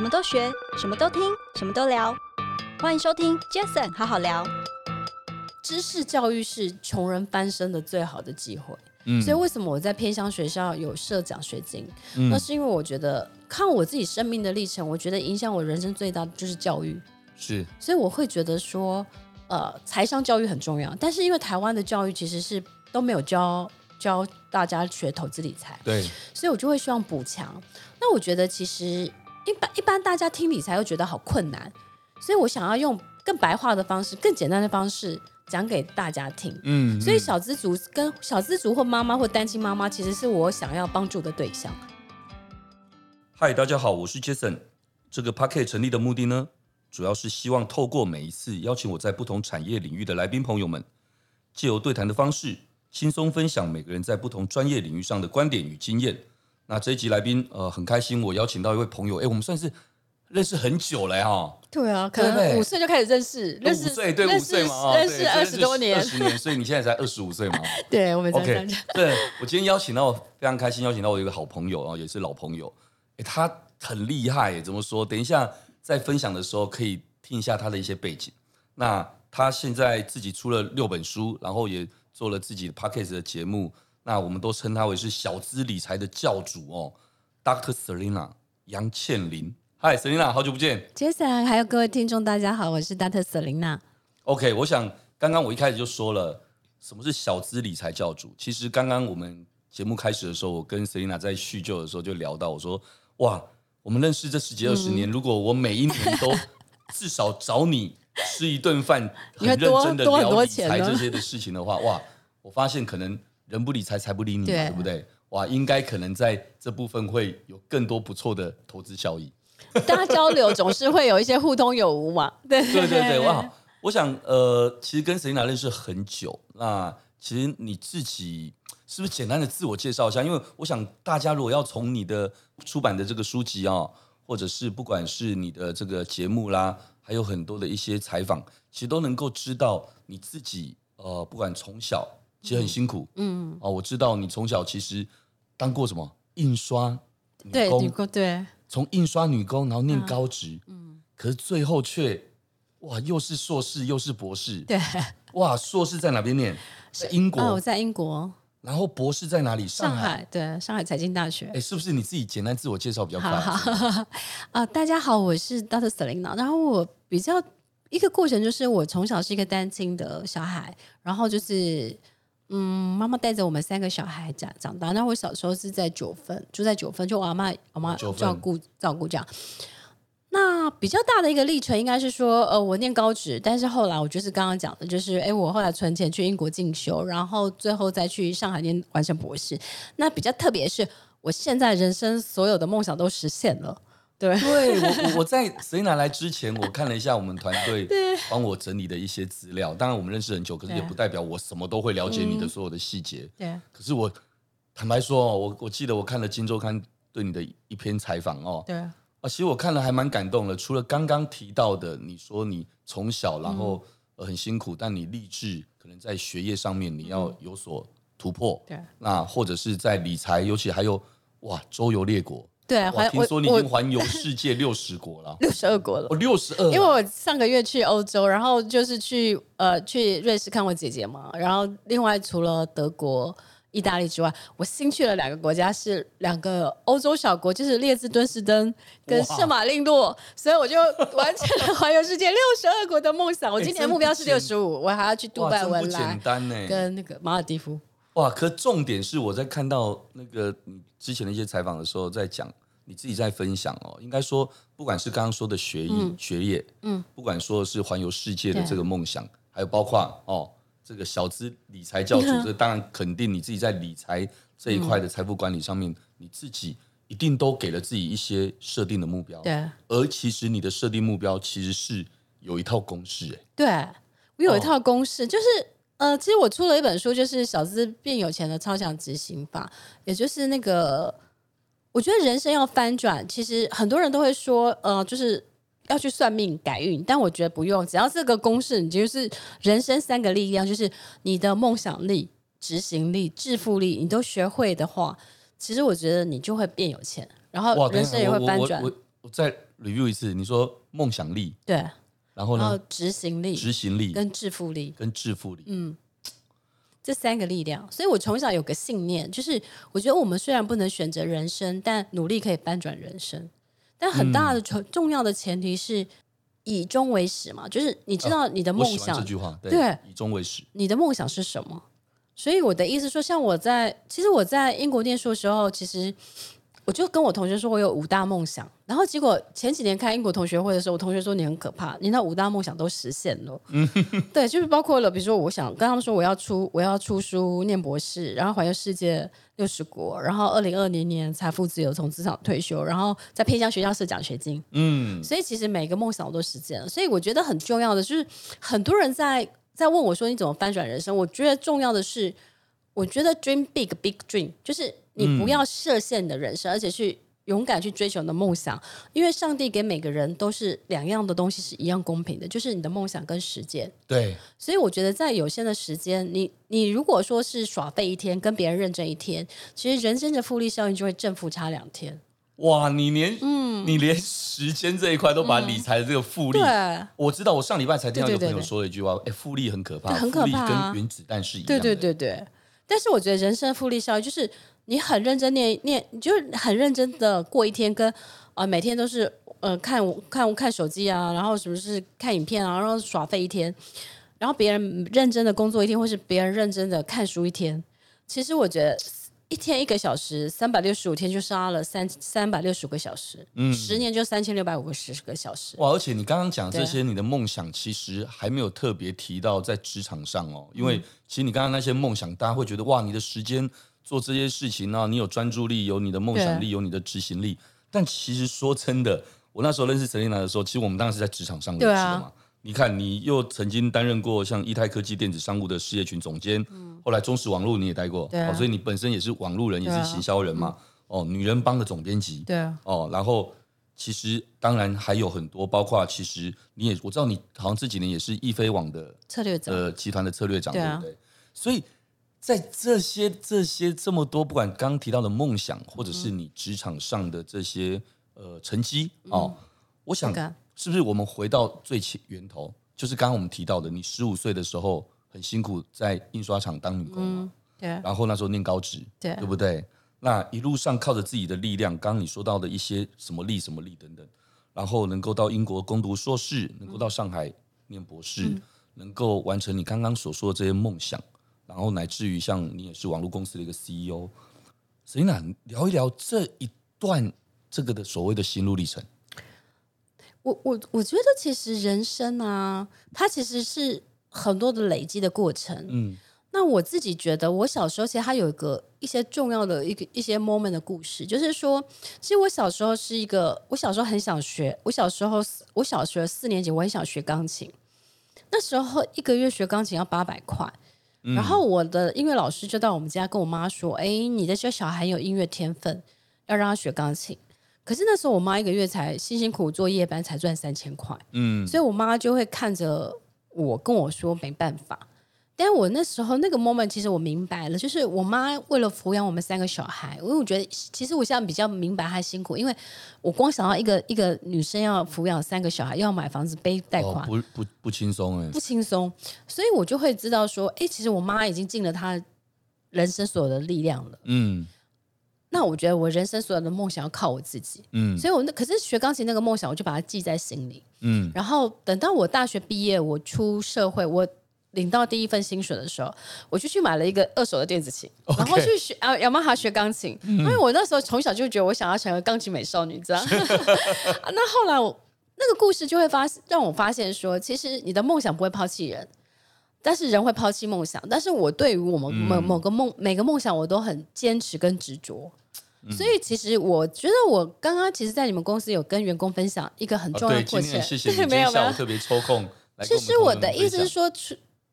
什么都学，什么都听，什么都聊。欢迎收听 Jason 好好聊。知识教育是穷人翻身的最好的机会。嗯，所以为什么我在偏乡学校有设奖学金？嗯，那是因为我觉得看我自己生命的历程，我觉得影响我人生最大的就是教育。是，所以我会觉得说，呃，财商教育很重要。但是因为台湾的教育其实是都没有教教大家学投资理财，对，所以我就会希望补强。那我觉得其实。一般一般大家听理财又觉得好困难，所以我想要用更白话的方式、更简单的方式讲给大家听。嗯，嗯，所以小资族跟小资族或妈妈或单亲妈妈，其实是我想要帮助的对象。嗨，大家好，我是 Jason。这个 Podcast 成立的目的呢，主要是希望透过每一次邀请我在不同产业领域的来宾朋友们，借由对谈的方式，轻松分享每个人在不同专业领域上的观点与经验。那这一集来宾，呃，很开心，我邀请到一位朋友，哎，我们算是认识很久了哈。对啊，可能五岁就开始认识，认识对，五岁嘛，认识二十多年，二十年，所以你现在才二十五岁嘛。对，我们 OK。对，我今天邀请到，非常开心，邀请到我一个好朋友啊，也是老朋友，哎，他很厉害，怎么说？等一下在分享的时候可以听一下他的一些背景。那他现在自己出了六本书，然后也做了自己的 Podcast 的节目。那我们都称他为是小资理财的教主哦，Dr. Selina 杨倩琳。嗨，Selina，好久不见。Jason，还有各位听众，大家好，我是 Dr. Selina。OK，我想刚刚我一开始就说了，什么是小资理财教主？其实刚刚我们节目开始的时候，我跟 Selina 在叙旧的时候就聊到，我说哇，我们认识这十几二十年，嗯、如果我每一年都至少找你吃一顿饭，很认真的聊理财这些的事情的话，哇，我发现可能。人不理财，财不理你，对，对不对？哇，应该可能在这部分会有更多不错的投资效益。大家交流总是会有一些互通有无嘛。对对对对，哇！我想呃，其实跟 Selena 认识很久，那其实你自己是不是简单的自我介绍一下？因为我想大家如果要从你的出版的这个书籍啊、哦，或者是不管是你的这个节目啦，还有很多的一些采访，其实都能够知道你自己呃，不管从小。其实很辛苦，嗯，哦，我知道你从小其实当过什么印刷女工，对，女工，对，从印刷女工，然后念高职，嗯，可是最后却哇，又是硕士又是博士，对，哇，硕士在哪边念？是英国，哦，我在英国，然后博士在哪里？上海，上海，对，上海财经大学。哎，是不是你自己简单自我介绍比较快？啊、呃，大家好，我是 Dr. Selina 然后我比较一个过程就是我从小是一个单亲的小孩，然后就是。嗯，妈妈带着我们三个小孩长长大。那我小时候是在九份，住在九份，就我阿妈我妈照顾照顾这样。那比较大的一个历程应该是说，呃，我念高职，但是后来我就是刚刚讲的，就是哎，我后来存钱去英国进修，然后最后再去上海念完成博士。那比较特别是，我现在人生所有的梦想都实现了。对，对我 我在 Selena 来之前，我看了一下我们团队 帮我整理的一些资料。当然我们认识很久，可是也不代表我什么都会了解你的所有的细节。对，可是我坦白说哦，我我记得我看了《金周刊》对你的一篇采访哦。对啊，其实我看了还蛮感动的。除了刚刚提到的，你说你从小然后很辛苦，但你立志可能在学业上面你要有所突破。对，那或者是在理财，尤其还有哇，周游列国。对，环听说你已经环游世界六十国了，六十二国了。我，六十二。因为我上个月去欧洲，然后就是去呃去瑞士看我姐姐嘛，然后另外除了德国、意大利之外，我新去了两个国家，是两个欧洲小国，就是列支敦士登跟圣马力诺，所以我就完成了 环游世界六十二国的梦想。我今年的目标是六十五，我还要去杜拜、文莱，跟那个马尔地夫。哇！可重点是我在看到那个你之前的一些采访的时候，在讲你自己在分享哦。应该说，不管是刚刚说的学业、嗯、学业，嗯，不管说是环游世界的这个梦想，还有包括哦这个小资理财教主，嗯、这当然肯定你自己在理财这一块的财富管理上面，嗯、你自己一定都给了自己一些设定的目标。对，而其实你的设定目标其实是有一套公式，哎，对我有一套公式，哦、就是。呃，其实我出了一本书，就是《小资变有钱的超强执行法》，也就是那个，我觉得人生要翻转，其实很多人都会说，呃，就是要去算命改运，但我觉得不用，只要这个公式，你就是人生三个力量，就是你的梦想力、执行力、致富力，你都学会的话，其实我觉得你就会变有钱，然后人生也会翻转。我再 review 一次，你说梦想力对，然后呢？后执行力、执行力跟致富力、跟致富力，嗯，这三个力量。所以我从小有个信念，就是我觉得我们虽然不能选择人生，但努力可以翻转人生。但很大的重重要的前提是以终为始嘛，就是你知道你的梦想，这句话对，对，以终为始，你的梦想是什么？所以我的意思说，像我在其实我在英国念书的时候，其实。我就跟我同学说，我有五大梦想，然后结果前几年开英国同学会的时候，我同学说你很可怕，你那五大梦想都实现了。嗯，对，就是包括了，比如说我想跟他们说我要出我要出书念博士，然后环游世界六十国，然后二零二零年财富自由从职场退休，然后再偏向学校设奖学金。嗯，所以其实每个梦想我都实现了，所以我觉得很重要的就是很多人在在问我说你怎么翻转人生？我觉得重要的是，我觉得 dream big big dream 就是。你不要设限你的人生，嗯，而且去勇敢去追求你的梦想，因为上帝给每个人都是两样的东西，是一样公平的，就是你的梦想跟时间。对，所以我觉得在有限的时间，你你如果说是耍废一天，跟别人认真一天，其实人生的复利效应就会正负差两天。哇，你连嗯，你连时间这一块都把理财的这个复利，嗯，我知道，我上礼拜才听到一个朋友说了一句话，哎，复利很可怕，很可怕，跟原子弹是一样的。对对对对，但是我觉得人生的复利效应就是。你很认真念念，你就很认真的过一天，跟啊、呃、每天都是呃看看看手机啊，然后什么是看影片啊，然后耍废一天，然后别人认真的工作一天，或是别人认真的看书一天。其实我觉得一天一个小时，三百六十五天就杀了三三百六十五个小时，嗯，十年就三千六百五十个小时。哇！而且你刚刚讲这些，你的梦想其实还没有特别提到在职场上哦，因为其实你刚刚那些梦想，大家会觉得哇，你的时间。做这些事情呢、啊，你有专注力，有你的梦想力，有你的执行力。但其实说真的，我那时候认识 Selina 的时候，其实我们当时是在职场上认识的嘛。啊、你看，你又曾经担任过像易泰科技电子商务的事业群总监，嗯、后来中实网络你也待过，啊哦，所以你本身也是网络人，也是行销人嘛。啊、哦，女人帮的总编辑，对啊。哦，然后其实当然还有很多，包括其实你也我知道你好像这几年也是易飞网的策略长，呃，集团的策略长，对，啊、对不对？所以。在这些这些这么多，不管刚刚提到的梦想，或者是你职场上的这些呃成绩哦，嗯、我想是不是我们回到最起源头，就是刚刚我们提到的，你十五岁的时候很辛苦在印刷厂当女工，嗯、对，然后那时候念高职，对，对不对？那一路上靠着自己的力量，刚刚你说到的一些什么力什么力等等，然后能够到英国攻读硕士，能够到上海念博士，嗯、能够完成你刚刚所说的这些梦想。然后乃至于像你也是网络公司的一个 CEO，所以呢，聊一聊这一段这个的所谓的心路历程。我我我觉得其实人生啊，它其实是很多的累积的过程。嗯，那我自己觉得，我小时候其实它有一个一些重要的一个一些 moment 的故事，就是说，其实我小时候是一个，我小时候很想学，我小时候我小学四年级我很想学钢琴，那时候一个月学钢琴要八百块。然后我的音乐老师就到我们家跟我妈说：“哎，你的这小孩有音乐天分，要让他学钢琴。”可是那时候我妈一个月才辛辛苦苦做夜班才赚三千块，嗯，所以我妈就会看着我跟我说：“没办法。”但我那时候那个 moment，其实我明白了，就是我妈为了抚养我们三个小孩，因为我觉得其实我现在比较明白她辛苦，因为我光想到一个一个女生要抚养三个小孩，又要买房子背贷款，哦、不不不轻松哎，不轻松，所以我就会知道说，哎，其实我妈已经尽了她人生所有的力量了，嗯，那我觉得我人生所有的梦想要靠我自己，嗯，所以我那可是学钢琴那个梦想，我就把它记在心里，嗯，然后等到我大学毕业，我出社会，我。领到第一份薪水的时候，我就去买了一个二手的电子琴.然后去学啊雅马哈学钢琴，嗯、因为我那时候从小就觉得我想要成为钢琴美少女，知道？那后来我那个故事就会发让我发现说，其实你的梦想不会抛弃人，但是人会抛弃梦想。但是我对于我们某某个梦每个梦想，我都很坚持跟执着。嗯、所以其实我觉得我刚刚其实，在你们公司有跟员工分享一个很重要的过程。谢谢你，没有没有特别抽空。其实我的意思是说。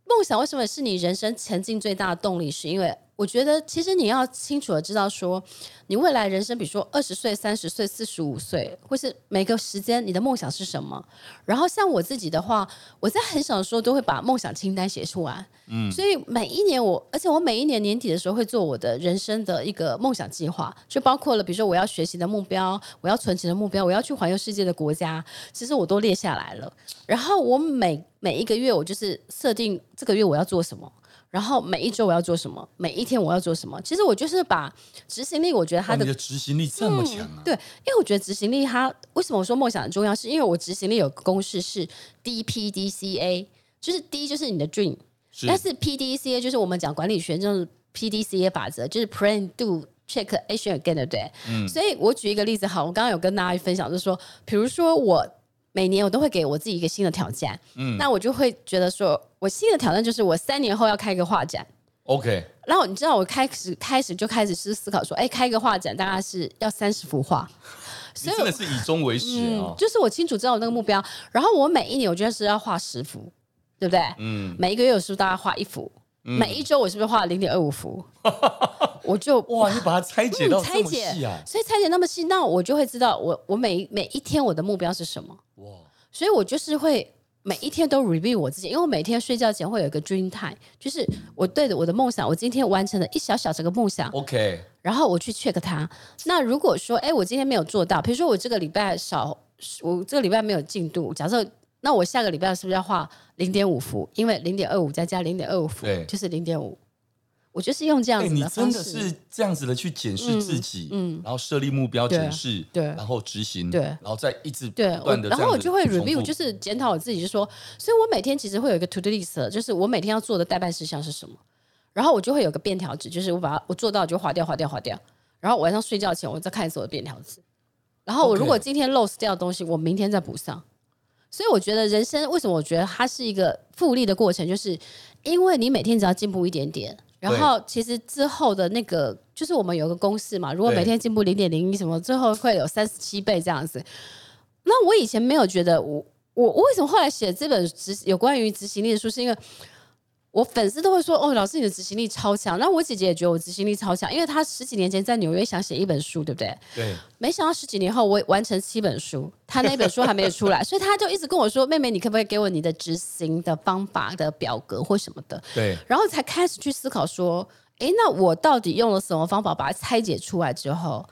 梦想为什么是你人生前进最大的动力？是因为我觉得其实你要清楚的知道说，你未来人生，比如说二十岁、三十岁、四十五岁，或是每个时间，你的梦想是什么？然后像我自己的话，我在很小的时候都会把梦想清单写出来。嗯，所以每一年我，而且我每一年年底的时候会做我的人生的一个梦想计划，就包括了比如说我要学习的目标，我要存钱的目标，我要去环游世界的国家，其实我都列下来了。然后我每每一个月，我就是设定这个月我要做什么。然后每一周我要做什么，每一天我要做什么？其实我就是把执行力，我觉得他的，的执行力这么强啊！嗯、对，因为我觉得执行力，它为什么我说梦想很重要？是因为我执行力有个公式是 D P D C A，就是 D 就是你的 dream，是但是 P D C A 就是我们讲管理学就是 P D C A 法则，就是 Plan Do Check Action Again，对不对？嗯。所以我举一个例子，好，我刚刚有跟大家分享，就是说，比如说我。每年我都会给我自己一个新的挑战，嗯，那我就会觉得说，我新的挑战就是我三年后要开一个画展，OK。然后你知道我开始开始就开始是思考说，哎，开一个画展大概是要三十幅画，所以真的是以终为始啊、哦嗯。就是我清楚知道我那个目标，然后我每一年我觉得是要画十幅，对不对？嗯，每一个月我是不是大概画一幅？嗯、每一周我是不是画零点二五幅？我就哇，你把它拆解到这么细啊！所以拆解那么细，那我就会知道我我每每一天我的目标是什么。哇！所以我就是会每一天都 review 我自己，因为我每天睡觉前会有一个 dream time，就是我对着我的梦想，我今天完成了一小小这个梦想。OK。然后我去 check 它。那如果说，哎，我今天没有做到，比如说我这个礼拜少，我这个礼拜没有进度，假设。那我下个礼拜是不是要画零点五伏？因为零点二五再加零点二五伏，对就是零点五。我就是用这样子的方式。你真的是这样子的去检视自己，嗯，嗯然后设立目标，检视，对，然后执行，对，然后再一直对，然后我就会 review，就是检讨我自己，就说，所以我每天其实会有一个 to do list，就是我每天要做的代办事项是什么，然后我就会有个便条纸，就是我把它我做到就划掉，划掉，划掉，然后晚上睡觉前我再看一次我的便条纸，然后我如果今天 lost 掉的东西，我明天再补上。所以我觉得人生为什么我觉得它是一个复利的过程，就是因为你每天只要进步一点点，然后其实之后的那个就是我们有个公式嘛，如果每天进步零点零一什么，最后会有三十七倍这样子。那我以前没有觉得我我我为什么后来写这本执有关于执行力的书，是因为。我粉丝都会说：“哦，老师，你的执行力超强。”那我姐姐也觉得我执行力超强，因为她十几年前在纽约想写一本书，对不对？对。没想到十几年后我完成七本书，她那本书还没有出来，所以她就一直跟我说：“妹妹，你可不可以给我你的执行的方法的表格或什么的？”对。然后才开始去思考说：“诶，那我到底用了什么方法把它拆解出来之后？”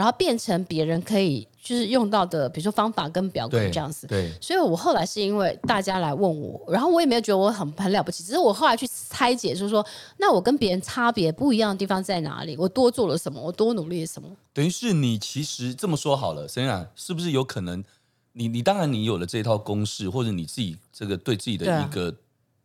然后变成别人可以就是用到的，比如说方法跟表格这样子。对。对，所以我后来是因为大家来问我，然后我也没有觉得我很很了不起，只是我后来去拆解，就是说，那我跟别人差别不一样的地方在哪里？我多做了什么？我多努力了什么？等于是你其实这么说好了，Selena 是不是有可能你？你你当然你有了这套公式，或者你自己这个对自己的一个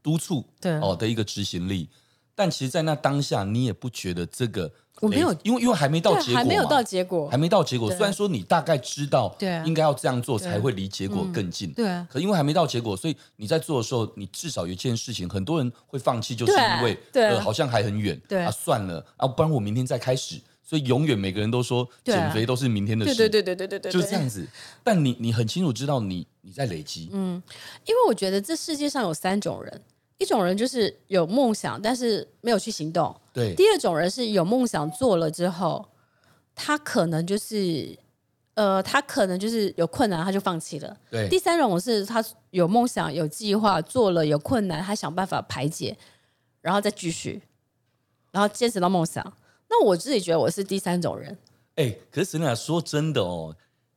督促，对哦的一个执行力，但其实，在那当下，你也不觉得这个。我没有，因为因为还没到结果，还没有到结果，还没到结果。虽然说你大概知道，对，应该要这样做才会离结果更近，对。可因为还没到结果，所以你在做的时候，你至少有一件事情，很多人会放弃，就是因为呃好像还很远，对啊，算了啊，不然我明天再开始。所以永远每个人都说减肥都是明天的事，对对对对对对，就是这样子。但你你很清楚知道你你在累积，嗯，因为我觉得这世界上有三种人。一种人就是有梦想，但是没有去行动。对。第二种人是有梦想做了之后，他可能就是，呃，他可能就是有困难，他就放弃了。对。第三种是他有梦想、有计划，做了有困难，他想办法排解，然后再继续，然后坚持到梦想。那我自己觉得我是第三种人。哎、欸，可是 Selena 说真的哦。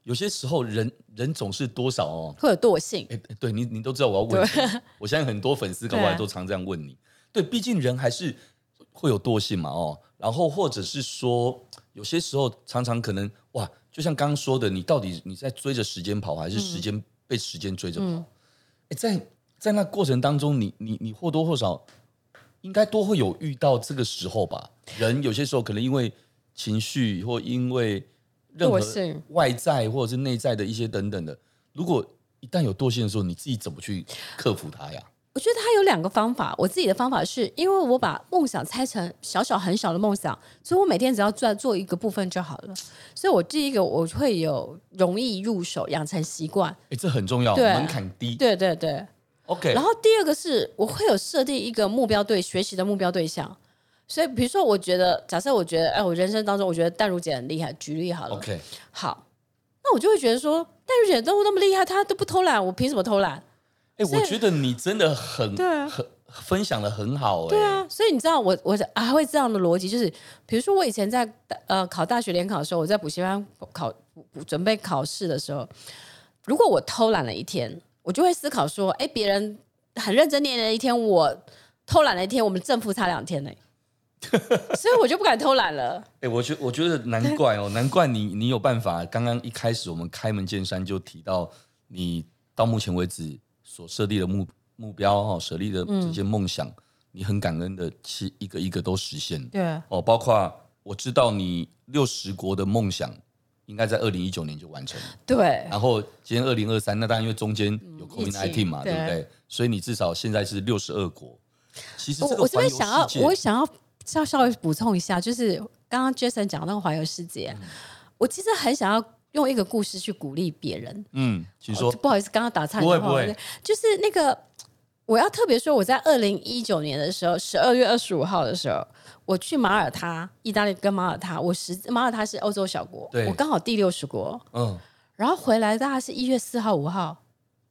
有些时候人人总是多少哦，会有惰性。哎，对你，你都知道我要问你。我相信很多粉丝搞不好都常这样问你。对，毕竟人还是会有惰性嘛，哦。然后或者是说，有些时候常常可能哇，就像刚刚说的，你到底你在追着时间跑，还是时间被时间追着跑？哎、嗯，在在那过程当中，你你你或多或少应该都会有遇到这个时候吧？人有些时候可能因为情绪或因为。任何外在或者是内在的一些等等的，如果一旦有惰性的时候，你自己怎么去克服它呀？我觉得它有两个方法。我自己的方法是因为我把梦想拆成小小很小的梦想，所以我每天只要做做一个部分就好了。所以我第一个我会有容易入手，养成习惯。哎，这很重要，门槛低。对对对，OK。然后第二个是我会有设定一个目标对学习的目标对象。所以比如说，我觉得假设我觉得，哎，我人生当中我觉得淡如姐很厉害，举例好了，OK，好，那我就会觉得说，淡如姐都那么厉害，她都不偷懒，我凭什么偷懒？哎，我觉得你真的很对很。分享的很好哎，对啊，所以你知道我我还会这样的逻辑，就是比如说我以前在呃考大学联考的时候，我在补习班考准备考试的时候，如果我偷懒了一天，我就会思考说，哎，别人很认真念了一天，我偷懒了一天，我们正负差两天呢，所以我就不敢偷懒了。哎，我觉我觉得难怪哦，难怪你你有办法。刚刚一开始我们开门见山就提到，你到目前为止所设立的目。目标哈，设立的这些梦想，嗯、你很感恩的，其一个一个都实现。对哦，包括我知道你六十国的梦想，应该在二零一九年就完成了。对。然后今天二零二三，那当然因为中间有 COVID-19 嘛，对不对？所以你至少现在是六十二国。其实我我这边想要，我想要稍稍微补充一下，就是刚刚 Jason 讲那个环游世界，嗯、我其实很想要用一个故事去鼓励别人。嗯，请说。不好意思，刚刚打岔。不会不会，就是那个。我要特别说，我在二零一九年的时候，十二月二十五号的时候，我去马耳他，意大利跟马耳他，我十马耳他是欧洲小国，我刚好第六十国，嗯，然后回来大概是一月四号五号，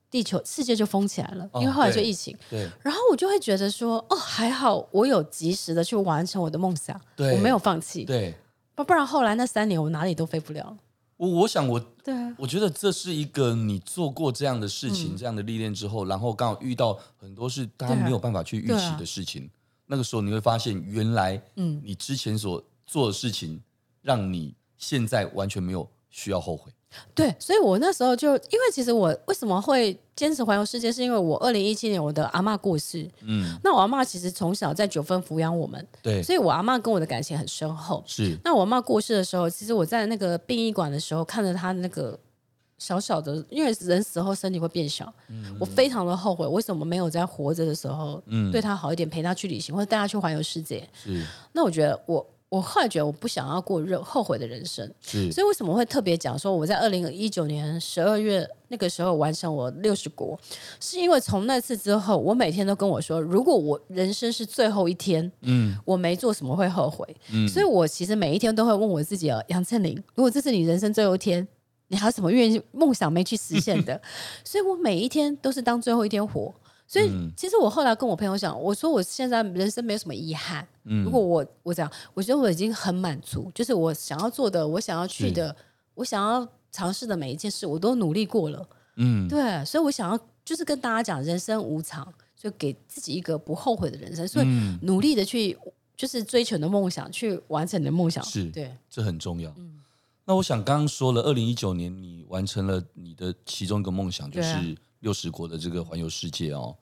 地球世界就封起来了，因为后来就疫情，哦、对，对然后我就会觉得说，哦，还好我有及时的去完成我的梦想，对我没有放弃，对，不不然后来那三年我哪里都飞不了。我我想我，对啊，我觉得这是一个你做过这样的事情，嗯、这样的历练之后，然后刚好遇到很多是大家没有办法去预期的事情，啊啊、那个时候你会发现，原来嗯，你之前所做的事情，让你现在完全没有需要后悔。对，所以我那时候就，因为其实我为什么会坚持环游世界，是因为我二零一七年我的阿嬷过世，嗯，那我阿嬷其实从小在九份抚养我们，对，所以我阿嬷跟我的感情很深厚。是，那我阿嬷过世的时候，其实我在那个殡仪馆的时候，看着她那个小小的，因为人死后身体会变小，嗯，我非常的后悔，为什么没有在活着的时候，嗯，对她好一点，陪她去旅行，或者带她去环游世界。是，那我觉得我。我后来觉得我不想要过任后悔的人生，所以为什么会特别讲说我在二零一九年十二月那个时候完成我六十国，是因为从那次之后，我每天都跟我说，如果我人生是最后一天，嗯，我没做什么会后悔，嗯，所以我其实每一天都会问我自己啊，杨丞琳，如果这是你人生最后一天，你还有什么愿意梦想没去实现的？所以我每一天都是当最后一天活。所以，其实我后来跟我朋友讲，我说我现在人生没有什么遗憾。嗯，如果我我这样，我觉得我已经很满足，就是我想要做的，我想要去的，我想要尝试的每一件事，我都努力过了。嗯，对，所以我想要就是跟大家讲，人生无常，就给自己一个不后悔的人生，所以努力的去就是追求你的梦想，去完成你的梦想。是，对，这很重要。嗯，那我想刚刚说了，二零一九年你完成了你的其中一个梦想，就是。六十国的这个环游世界哦，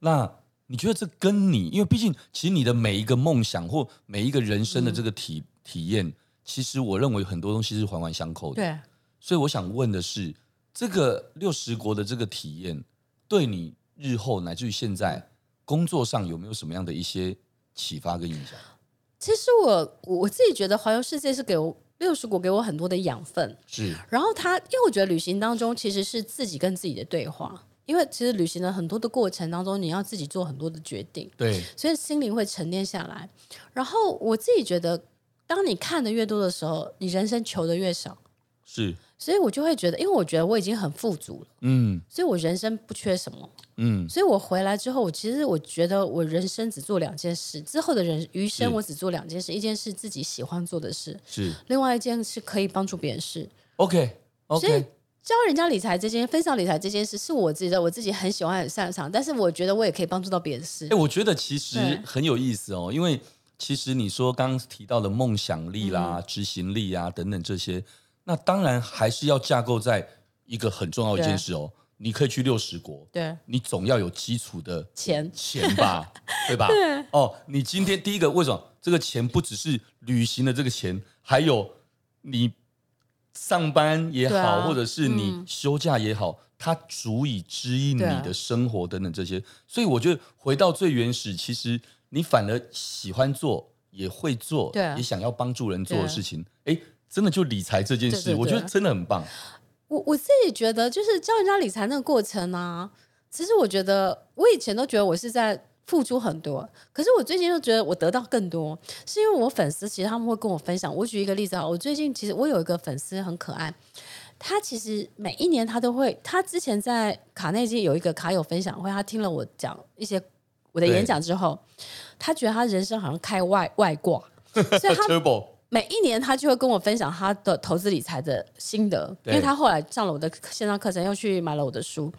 那你觉得这跟你，因为毕竟其实你的每一个梦想或每一个人生的这个体、嗯、体验，其实我认为很多东西是环环相扣的。对，所以我想问的是，这个六十国的这个体验，对你日后乃至于现在工作上有没有什么样的一些启发跟影响？其实我我自己觉得环游世界是给我。六十国给我很多的养分，是。然后他，因为我觉得旅行当中其实是自己跟自己的对话，因为其实旅行的很多的过程当中，你要自己做很多的决定，对，所以心灵会沉淀下来。然后我自己觉得，当你看的越多的时候，你人生求的越少，是。所以我就会觉得，因为我觉得我已经很富足了，嗯，所以我人生不缺什么，嗯，所以我回来之后，我其实我觉得我人生只做两件事，之后的人余生我只做两件事，一件是自己喜欢做的事，是，另外一件是可以帮助别人事 okay、所以教人家理财这件分享理财这件事是我自己的，我自己很喜欢很擅长，但是我觉得我也可以帮助到别人事。哎，我觉得其实很有意思哦，因为其实你说刚刚提到的梦想力啦、嗯、执行力啊等等这些。那当然还是要架构在一个很重要一件事哦，你可以去六十国，对，你总要有基础的钱。钱吧，对吧？对。哦，你今天第一个为什么？这个钱不只是旅行的这个钱，还有你上班也好，啊、或者是你休假也好，嗯、它足以支应你的生活等等这些。所以我觉得回到最原始，其实你反而喜欢做，也会做，对也想要帮助人做的事情，哎。真的就理财这件事，对对对，我觉得真的很棒。我我自己觉得，就是教人家理财那个过程啊，其实我觉得我以前都觉得我是在付出很多，可是我最近又觉得我得到更多，是因为我粉丝其实他们会跟我分享。我举一个例子啊，我最近其实我有一个粉丝很可爱，他其实每一年他都会，他之前在卡内基有一个卡友分享会，他听了我讲一些我的演讲之后，他觉得他人生好像开外外挂，所以他 每一年他就会跟我分享他的投资理财的心得，因为他后来上了我的线上课程，又去买了我的书。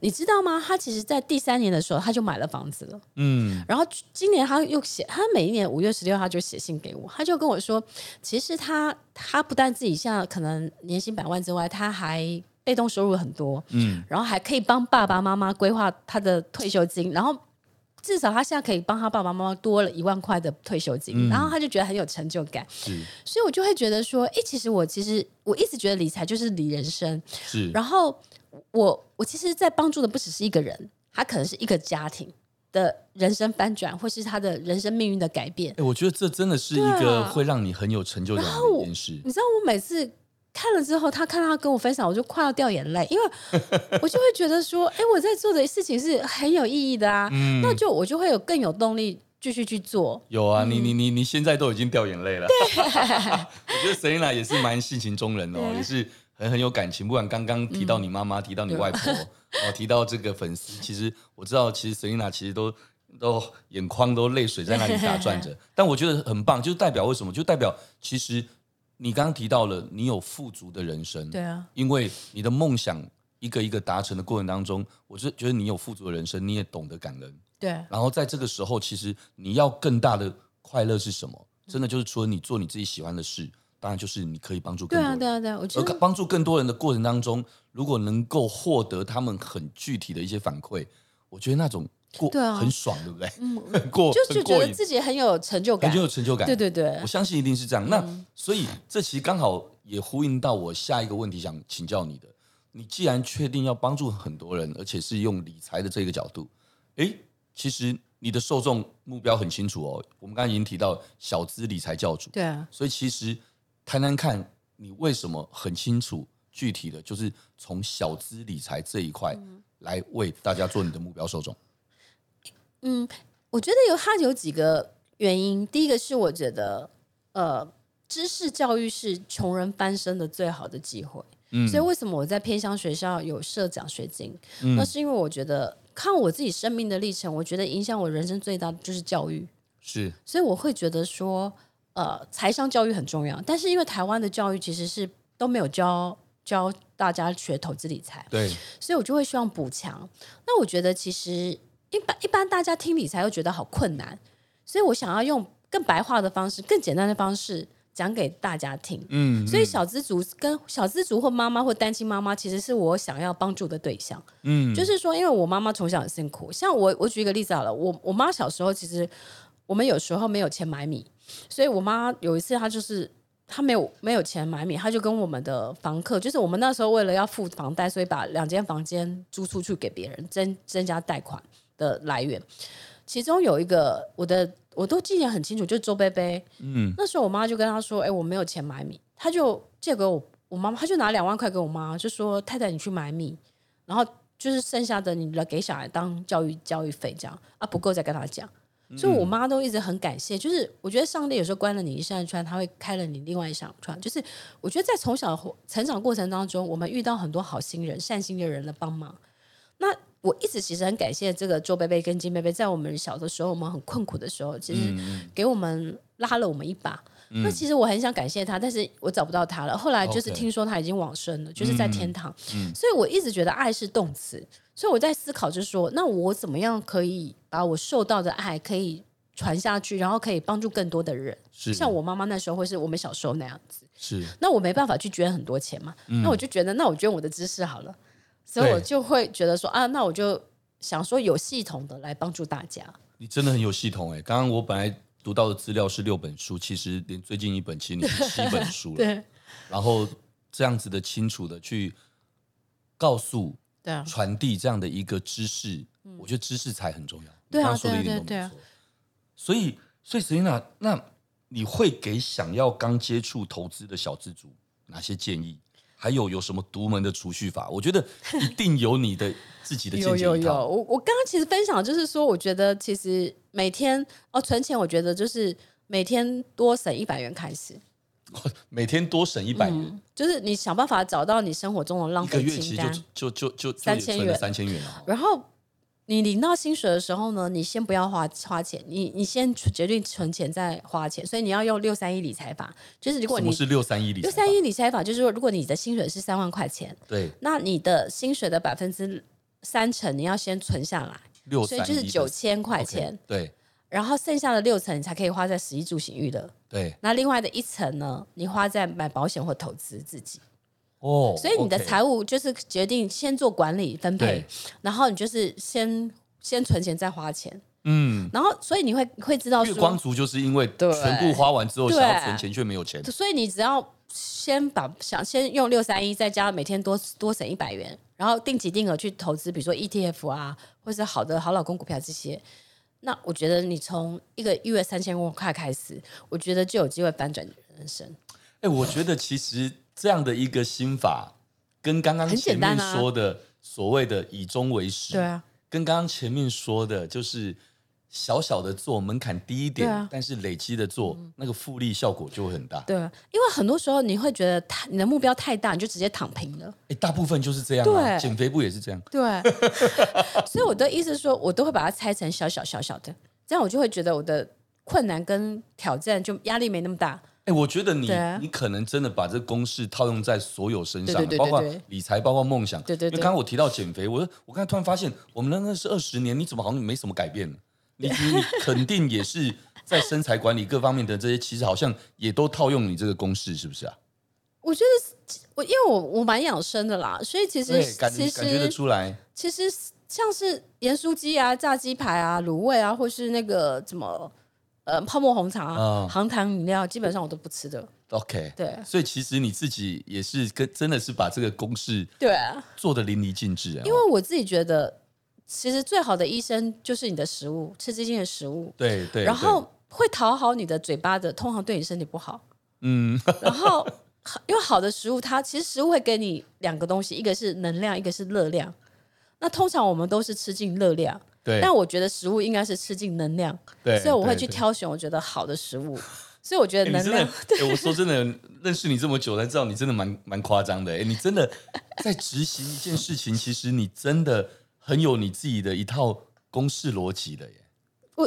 你知道吗？他其实，在第三年的时候，他就买了房子了。嗯，然后今年他又写，他每一年五月十六号就写信给我，他就跟我说，其实他他不但自己现在可能年薪百万之外，他还被动收入很多。嗯，然后还可以帮爸爸妈妈规划他的退休金，然后至少他现在可以帮他爸爸妈妈多了一万块的退休金，嗯，然后他就觉得很有成就感。是，所以我就会觉得说，哎，其实我其实我一直觉得理财就是理人生。是，然后。我我其实，在帮助的不只是一个人，他可能是一个家庭的人生翻转，或是他的人生命运的改变。哎，我觉得这真的是一个会让你很有成就感的一件事。你知道，我每次看了之后，他看到他跟我分享，我就快要掉眼泪，因为 我就会觉得说，哎，我在做的事情是很有意义的啊，嗯、那就我就会有更有动力继续去做。有啊，嗯、你你你你现在都已经掉眼泪了。对，我觉得 Selina 也是蛮性情中人哦，也是。很很有感情，不管刚刚提到你妈妈，嗯、提到你外婆，哦，提到这个粉丝，其实我知道，其实 Selina 其实都都眼眶都泪水在那里打转着。但我觉得很棒，就代表为什么？就代表其实你刚刚提到了你有富足的人生，对啊，因为你的梦想一个一个达成的过程当中，我是觉得你有富足的人生，你也懂得感恩，对。然后在这个时候，其实你要更大的快乐是什么？真的就是除了你做你自己喜欢的事。当然，就是你可以帮助更多人。对啊，对啊，对啊。我觉得帮助更多人的过程当中，如果能够获得他们很具体的一些反馈，我觉得那种过对啊很爽，对不对？嗯，过就就觉得自己很有成就感，很有成就感。对对对，我相信一定是这样。那、嗯、所以这其实刚好也呼应到我下一个问题，想请教你的。你既然确定要帮助很多人，而且是用理财的这个角度，诶，其实你的受众目标很清楚哦。我们刚才已经提到小资理财教主，对啊，所以其实。谈谈看，你为什么很清楚具体的就是从小资理财这一块来为大家做你的目标受众？嗯，我觉得有它有几个原因。第一个是我觉得，呃，知识教育是穷人翻身的最好的机会。嗯，所以为什么我在偏乡学校有设奖学金？嗯，那是因为我觉得看我自己生命的历程，我觉得影响我人生最大的就是教育。是，所以我会觉得说。呃，财商教育很重要，但是因为台湾的教育其实是都没有教教大家学投资理财，对，所以我就会希望补强。那我觉得其实一般一般大家听理财又觉得好困难，所以我想要用更白话的方式、更简单的方式讲给大家听。嗯，所以小资族跟小资族或妈妈或单亲妈妈，其实是我想要帮助的对象。嗯，就是说，因为我妈妈从小很辛苦，像我，我举一个例子好了，我我妈小时候其实我们有时候没有钱买米。所以，我妈有一次，她就是她没有没有钱买米，她就跟我们的房客，就是我们那时候为了要付房贷，所以把两间房间租出去给别人，增增加贷款的来源。其中有一个，我的我都记得很清楚，就是周贝贝。嗯，那时候我妈就跟他说：“哎，我没有钱买米。”他就借给我，我妈妈，他就拿两万块给我妈，就说：“太太，你去买米，然后就是剩下的你来给小孩当教育教育费，这样啊，不够再跟他讲。”所以，我妈都一直很感谢。就是我觉得上帝有时候关了你一扇窗，他会开了你另外一扇窗。就是我觉得在从小成长过程当中，我们遇到很多好心人、善心的人的帮忙。那我一直其实很感谢这个周贝贝跟金贝贝，在我们小的时候，我们很困苦的时候，其实给我们拉了我们一把。那其实我很想感谢他，但是我找不到他了。后来就是听说他已经往生了，就是在天堂。所以我一直觉得爱是动词。所以我在思考，就是说，那我怎么样可以把我受到的爱可以传下去，然后可以帮助更多的人？是像我妈妈那时候，或是我们小时候那样子。是。那我没办法去捐很多钱嘛？嗯、那我就觉得，那我捐我的知识好了。所以我就会觉得说啊，那我就想说有系统的来帮助大家。你真的很有系统哎！刚刚我本来读到的资料是六本书，其实连最近一本其实你是七本书了。对。然后这样子的清楚的去告诉。对啊，传递这样的一个知识，嗯、我觉得知识才很重要。对啊，说的一点都没错。所以，所以 Selena，那你会给想要刚接触投资的小资族哪些建议？还有有什么独门的储蓄法？我觉得一定有你的自己的 见解有有有，我我刚刚其实分享就是说，我觉得其实每天哦存钱，我觉得就是每天多省一百元开始。每天多省一百元，嗯，就是你想办法找到你生活中的浪费清单。一个月其实就就就就三千元，三千元然后你领到薪水的时候呢，你先不要花花钱，你你先决定存钱再花钱。所以你要用六三一理财法，就是如果你是六三一理财法，六三一理财法就是说，如果你的薪水是三万块钱，对，那你的薪水的百分之三成你要先存下来，六所以就是九千块钱，对。然后剩下的六成你才可以花在食衣住行娱乐。对。那另外的一层呢，你花在买保险或投资自己。哦。所以你的财务就是决定先做管理分配，然后你就是先先存钱再花钱。嗯。然后所以你会会知道说，月光族就是因为全部花完之后想要存钱却没有钱。所以你只要先把想先用六三一，再加每天多多省一百元，然后定期定额去投资，比如说 ETF 啊，或是好的好老公股票这些。那我觉得你从一个月三千块开始，我觉得就有机会翻转你的人生。哎、欸，我觉得其实这样的一个心法，跟刚刚前面说的所谓的以终为始，对啊，跟刚刚前面说的就是。小小的做门槛低一点，啊、但是累积的做，嗯、那个复利效果就会很大。对，因为很多时候你会觉得太你的目标太大，你就直接躺平了。哎，大部分就是这样、啊。对，减肥不也是这样？对。所以我的意思是说，我都会把它拆成小小小小的，这样我就会觉得我的困难跟挑战就压力没那么大。哎，我觉得你、啊、你可能真的把这个公式套用在所有身上，包括理财，包括梦想。对对对。因为刚刚我提到减肥，我我刚才突然发现，我们那个是二十年，你怎么好像没什么改变？你你肯定也是 在身材管理各方面的这些，其实好像也都套用你这个公式，是不是啊？我觉得我因为我我蛮养生的啦，所以其实感其实感觉得出来。其实像是盐酥鸡啊、炸鸡排啊、卤味啊，或是那个怎么呃泡沫红茶、啊、含糖饮料，基本上我都不吃的。OK，对，所以其实你自己也是跟真的是把这个公式对啊做得淋漓尽致啊。因为我自己觉得。其实最好的医生就是你的食物，吃这些的食物。对对。然后会讨好你的嘴巴的，通常对你身体不好。嗯。然后，因为好的食物，它其实食物会给你两个东西，一个是能量，一个是热量。那通常我们都是吃进热量。对。但我觉得食物应该是吃进能量。对。所以我会去挑选我觉得好的食物。所以我觉得能量。对。我说真的，认识你这么久才知道你真的蛮蛮夸张的。哎，你真的在执行一件事情，其实你真的。很有你自己的一套公式逻辑的耶。我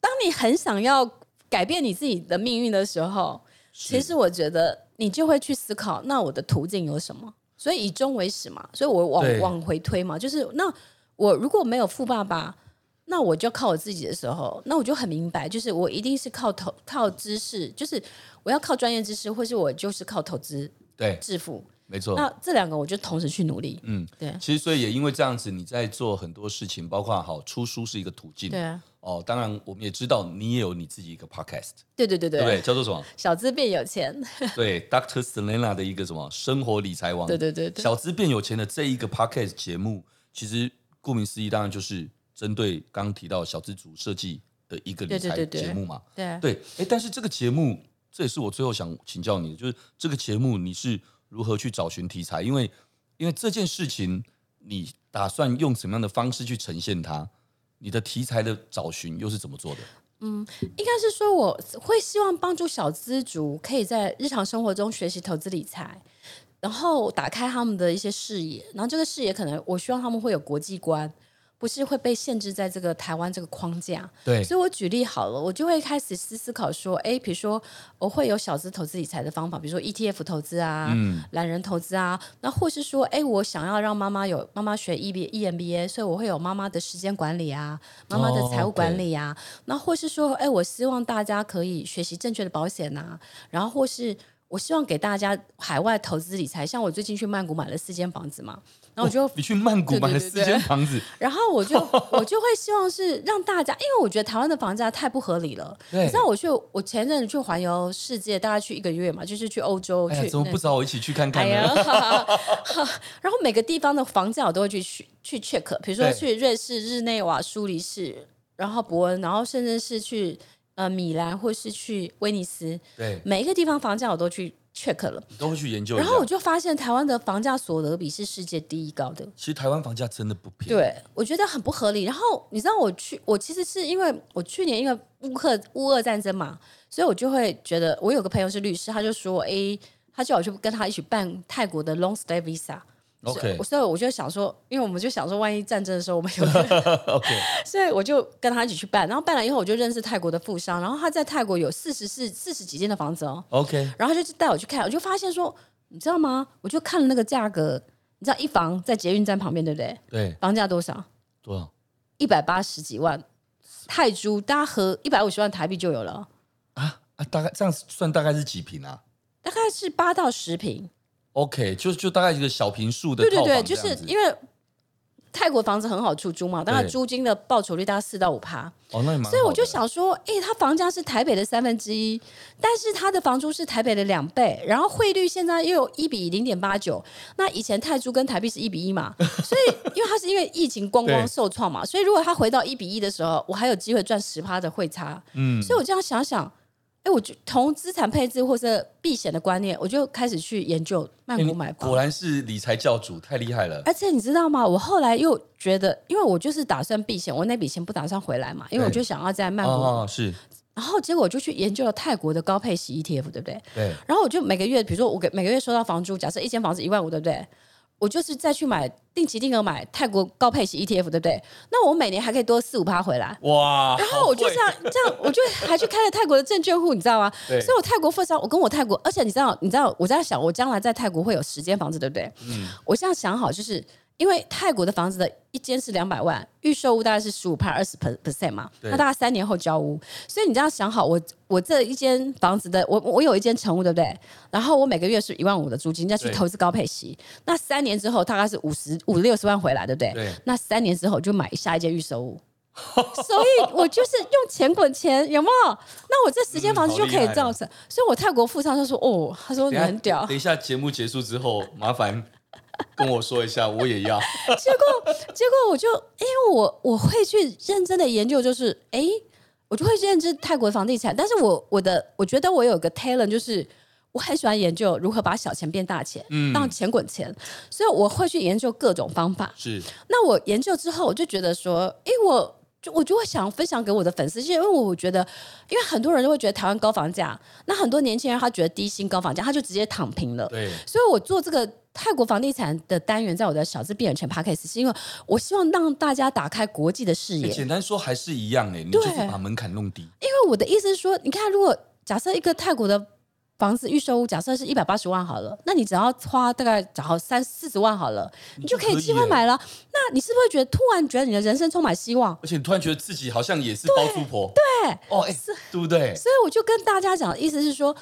当你很想要改变你自己的命运的时候，其实我觉得你就会去思考，那我的途径有什么？所以以终为始嘛，所以我往往回推嘛，就是那我如果没有富爸爸，那我就靠我自己的时候，那我就很明白，就是我一定是靠投靠知识，就是我要靠专业知识，或是我就是靠投资对致富。没错，那这两个我就同时去努力。嗯，对。其实所以也因为这样子，你在做很多事情，包括好出书是一个途径。对啊。哦，当然我们也知道你也有你自己一个 podcast。对对对对。对对？叫做什么？小资变有钱。对，Dr. Selena 的一个什么生活理财王。对对对对。小资变有钱的这一个 podcast 节目，其实顾名思义，当然就是针对刚刚提到小资族设计的一个理财节目嘛。对。对。哎，但是这个节目，这也是我最后想请教你的，就是这个节目你是。如何去找寻题材？因为，因为这件事情，你打算用什么样的方式去呈现它？你的题材的找寻又是怎么做的？嗯，应该是说，我会希望帮助小资族可以在日常生活中学习投资理财，然后打开他们的一些视野，然后这个视野可能我希望他们会有国际观。不是会被限制在这个台湾这个框架，对，所以我举例好了，我就会开始思思考说，哎，比如说我会有小资投资理财的方法，比如说 ETF 投资啊，嗯，懒人投资啊，那或是说，哎，我想要让妈妈有妈妈学 E B EMBA，所以我会有妈妈的时间管理啊，妈妈的财务管理啊，哦 okay、那或是说，哎，我希望大家可以学习正确的保险啊，然后或是我希望给大家海外投资理财，像我最近去曼谷买了四间房子嘛。然后我就、哦、你去曼谷买了四间房子，然后我就 我就会希望是让大家，因为我觉得台湾的房价太不合理了。你知道我去我前阵子去环游世界，大概去一个月嘛，就是去欧洲去。怎么不找我一起去看看呢？哎、然后每个地方的房价我都会去去去 check，比如说去瑞士日内瓦、苏黎世，然后伯恩，然后甚至是去呃米兰或是去威尼斯，对，每一个地方房价我都去 check 了，都会去研究。然后我就发现台湾的房价所得比是世界第一高的。其实台湾房价真的不便宜，对，我觉得很不合理。然后你知道我去，我其实是因为我去年因为乌克乌俄战争嘛，所以我就会觉得我有个朋友是律师，他就说，哎，他叫我去跟他一起办泰国的 long stay visa。OK，所以我就想说，因为我们就想说，万一战争的时候我们有 OK，所以我就跟他一起去办。然后办了以后，我就认识泰国的富商，然后他在泰国有四十四四十几间的房子哦。OK，然后他就带我去看，我就发现说，你知道吗？我就看了那个价格，你知道一房在捷运站旁边，对不对？对，房价多少？多少？一百八十几万泰铢，大家合一百五十万台币就有了啊啊！大概这样算大概是几平啊？大概是八到十坪。OK，就就大概一个小平数的。对对对，就是因为泰国房子很好出租嘛，大概租金的报酬率大概四到五趴。哦，那也蛮。所以我就想说，哎，它房价是台北的三分之一，但是它的房租是台北的两倍，然后汇率现在又有一比零点八九。那以前泰铢跟台币是一比一嘛，所以 因为它是因为疫情观光受创嘛，所以如果它回到一比一的时候，我还有机会赚十趴的汇差。嗯，所以我这样想想。哎，我就从资产配置或者避险的观念，我就开始去研究曼谷买房。果然是理财教主，太厉害了！而且你知道吗？我后来又觉得，因为我就是打算避险，我那笔钱不打算回来嘛，因为我就想要在曼谷。哦，是。然后结果我就去研究了泰国的高配息 ETF，对不对？对。然后我就每个月，比如说我给每个月收到房租，假设一间房子一万五，对不对？我就是再去买定期定额买泰国高配型 ETF，对不对？那我每年还可以多四五趴回来。哇！然后我就这样这样，我就还去开了泰国的证券户，你知道吗？对。所以我泰国富商，我跟我泰国，而且你知道，你知道我在想，我将来在泰国会有十间房子，对不对？嗯。我现在想好就是。因为泰国的房子的一间是两百万，预售屋大概是十五趴二十 percent 嘛，那大概三年后交屋，所以你这样想好，我我这一间房子的，我我有一间成屋，对不对？然后我每个月是一万五的租金，再去投资高配息，那三年之后大概是五十五六十万回来，对不对？对。那三年之后就买下一间预售屋，所以我就是用钱滚钱，有没有？那我这十间房子就可以造成，所以我泰国富商就说：“哦，他说你很屌。”等一下节目结束之后，麻烦。跟我说一下，我也要。结果，结果我就，因为我我会去认真的研究，就是，哎，我就会去认知泰国房地产。但是我我的我觉得我有个 talent，就是我很喜欢研究如何把小钱变大钱，嗯，让钱滚钱。所以我会去研究各种方法。是。那我研究之后，我就觉得说，哎，我就我就会想分享给我的粉丝，因为我觉得，因为很多人都会觉得台湾高房价，那很多年轻人他觉得低薪高房价，他就直接躺平了。对。所以我做这个。泰国房地产的单元在我的小资变有钱 Podcast 是因为我希望让大家打开国际的视野。简单说还是一样哎，你就是把门槛弄低。因为我的意思是说，你看，如果假设一个泰国的房子预售屋，假设是一百八十万好了，那你只要花大概找好三四十万好了，你就可以机会买了。那你是不是会觉得突然觉得你的人生充满希望？而且你突然觉得自己好像也是包租婆？对，对哦，是，对不对？所以我就跟大家讲，意思是说，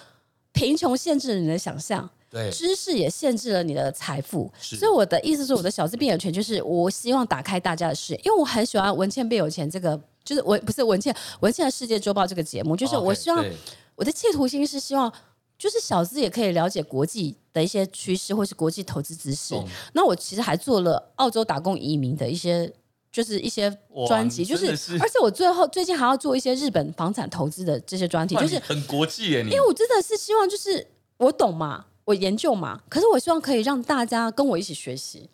贫穷限制了你的想象。对，知识也限制了你的财富，所以我的意思是，我的小资变有钱，就是我希望打开大家的视野，因为我很喜欢文倩变有钱这个，就是文不是文倩文倩的世界周报这个节目，就是我希望我的企图心是希望，就是小资也可以了解国际的一些趋势或是国际投资知识。那我其实还做了澳洲打工移民的一些，就是一些专辑，就是而且我最后最近还要做一些日本房产投资的这些专题，就是很国际耶，你，因为我真的是希望，就是我懂嘛。我研究嘛，可是我希望可以让大家跟我一起学习，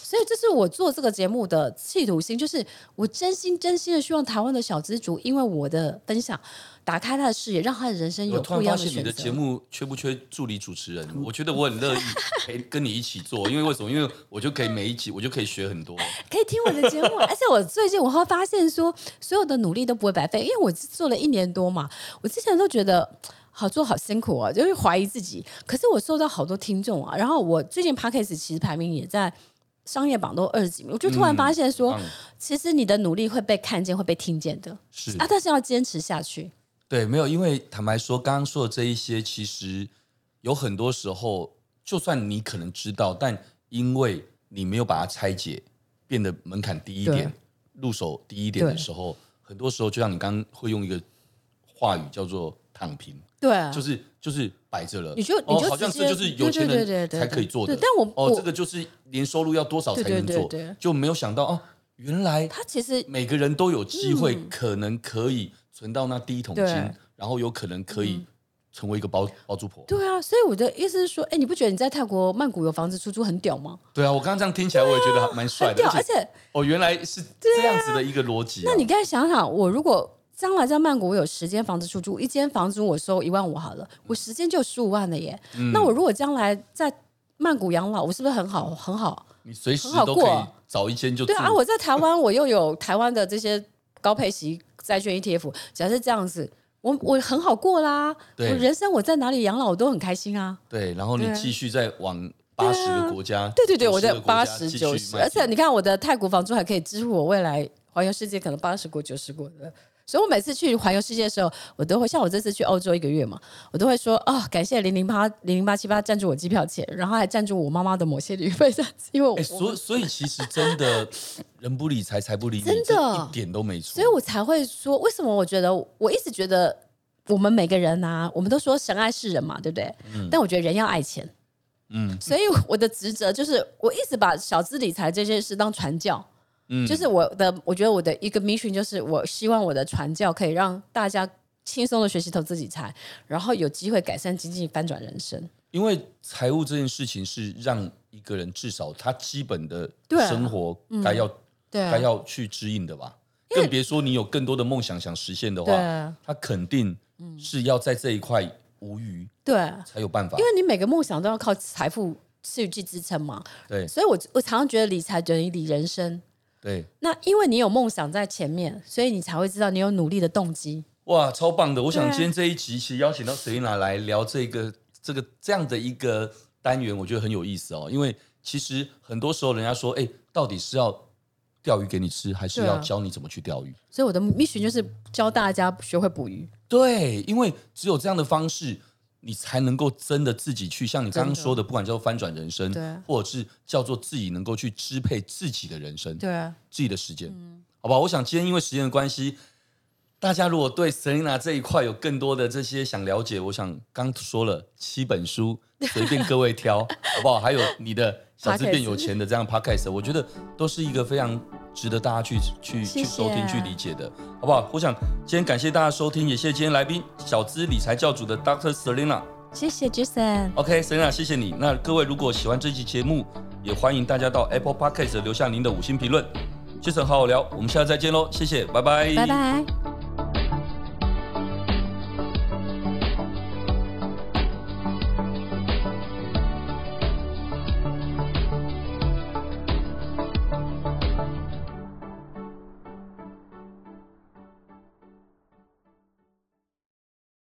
所以这是我做这个节目的企图心，就是我真心真心的希望台湾的小资族，因为我的分享打开他的视野，让他的人生有不一样的选择。我突然发现你的节目缺不缺助理主持人？我觉得我很乐意陪 跟你一起做，因为为什么？因为我就可以每一集我就可以学很多，可以听我的节目，而且我最近我会发现说，所有的努力都不会白费，因为我做了一年多嘛，我之前都觉得。好做好辛苦啊，就会怀疑自己。可是我收到好多听众啊，然后我最近 Podcast 其实排名也在商业榜都二十几名，我就突然发现说，嗯、其实你的努力会被看见，会被听见的。是啊，但是要坚持下去。对，没有，因为坦白说，刚刚说的这一些，其实有很多时候，就算你可能知道，但因为你没有把它拆解，变得门槛低一点，入手低一点的时候，很多时候就像你刚刚会用一个话语叫做躺平。对、啊，就是就是摆着了，你就你就、哦、好像这就是有钱人才可以做的。但我哦，这个就是年收入要多少才能做，就没有想到哦，原来他其实每个人都有机会，可能可以存到那第一桶金，然后有可能可以成为一个包包租婆。对啊，所以我的意思是说，哎，你不觉得你在泰国曼谷有房子出租很屌吗？对啊，我刚刚这样听起来，我也觉得蛮帅的。而且哦，原来是这样子的一个逻辑。那你刚才想想，我如果将来在曼谷我有十间房子出租，一间房租我收一万五好了，我十间就十五万了耶。那我如果将来在曼谷养老，我是不是很好很好？你随时都可以找一间就对啊！我在台湾，我又有台湾的这些高配息债券 ETF，假设这样子，我我很好过啦。我人生我在哪里养老我都很开心啊。对，然后你继续再往八十个国家，对对对，我在八十九十，而且你看我的泰国房租还可以支付我未来环游世界可能八十国九十国的。所以我每次去环游世界的时候，我都会像我这次去欧洲一个月嘛，我都会说哦，感谢零零八零零八七八赞助我机票钱，然后还赞助我妈妈的某些旅费这样子，因为我、欸、所所以其实真的人不理财财不理你，真的，一点都没错。所以我才会说，为什么我觉得我一直觉得我们每个人啊，我们都说神爱世人嘛，对不对？嗯。但我觉得人要爱钱，嗯。所以我的职责就是，我一直把小资理财这件事当传教。嗯，就是我的，我觉得我的一个 mission 就是，我希望我的传教可以让大家轻松的学习投资理财，然后有机会改善经济，翻转人生。因为财务这件事情是让一个人至少他基本的生活该要对、啊嗯、该要去支应的吧，更别说你有更多的梦想想实现的话，啊、他肯定是要在这一块无余，对才有办法。因为你每个梦想都要靠财富去去支撑嘛，对，所以我我常常觉得理财等于理人生。对，那因为你有梦想在前面，所以你才会知道你有努力的动机。哇，超棒的！我想今天这一集其实邀请到 Selina 来聊这个这个这样的一个单元，我觉得很有意思哦。因为其实很多时候人家说，哎，到底是要钓鱼给你吃，还是要教你怎么去钓鱼？所以我的 mission 就是教大家学会捕鱼。对，因为只有这样的方式。你才能够真的自己去，像你刚刚说的，不管叫做翻转人生，对，或者是叫做自己能够去支配自己的人生，对，啊自己的时间，嗯，好吧？我想今天因为时间的关系，大家如果对 Selina 这一块有更多的这些想了解，我想刚说了七本书，随便各位挑，好不好？还有你的小资变有钱的这样 Podcast，我觉得都是一个非常。值得大家去去去收听、去理解的，好不好？我想今天感谢大家收听，也谢谢今天来宾小资理财教主的 Dr. Selina。谢谢 Jason。OK，Selina，谢谢你。那各位如果喜欢这期节目，也欢迎大家到 Apple Podcast 留下您的五星评论。Jason 好好聊，我们下次再见喽，谢谢，拜拜，拜拜。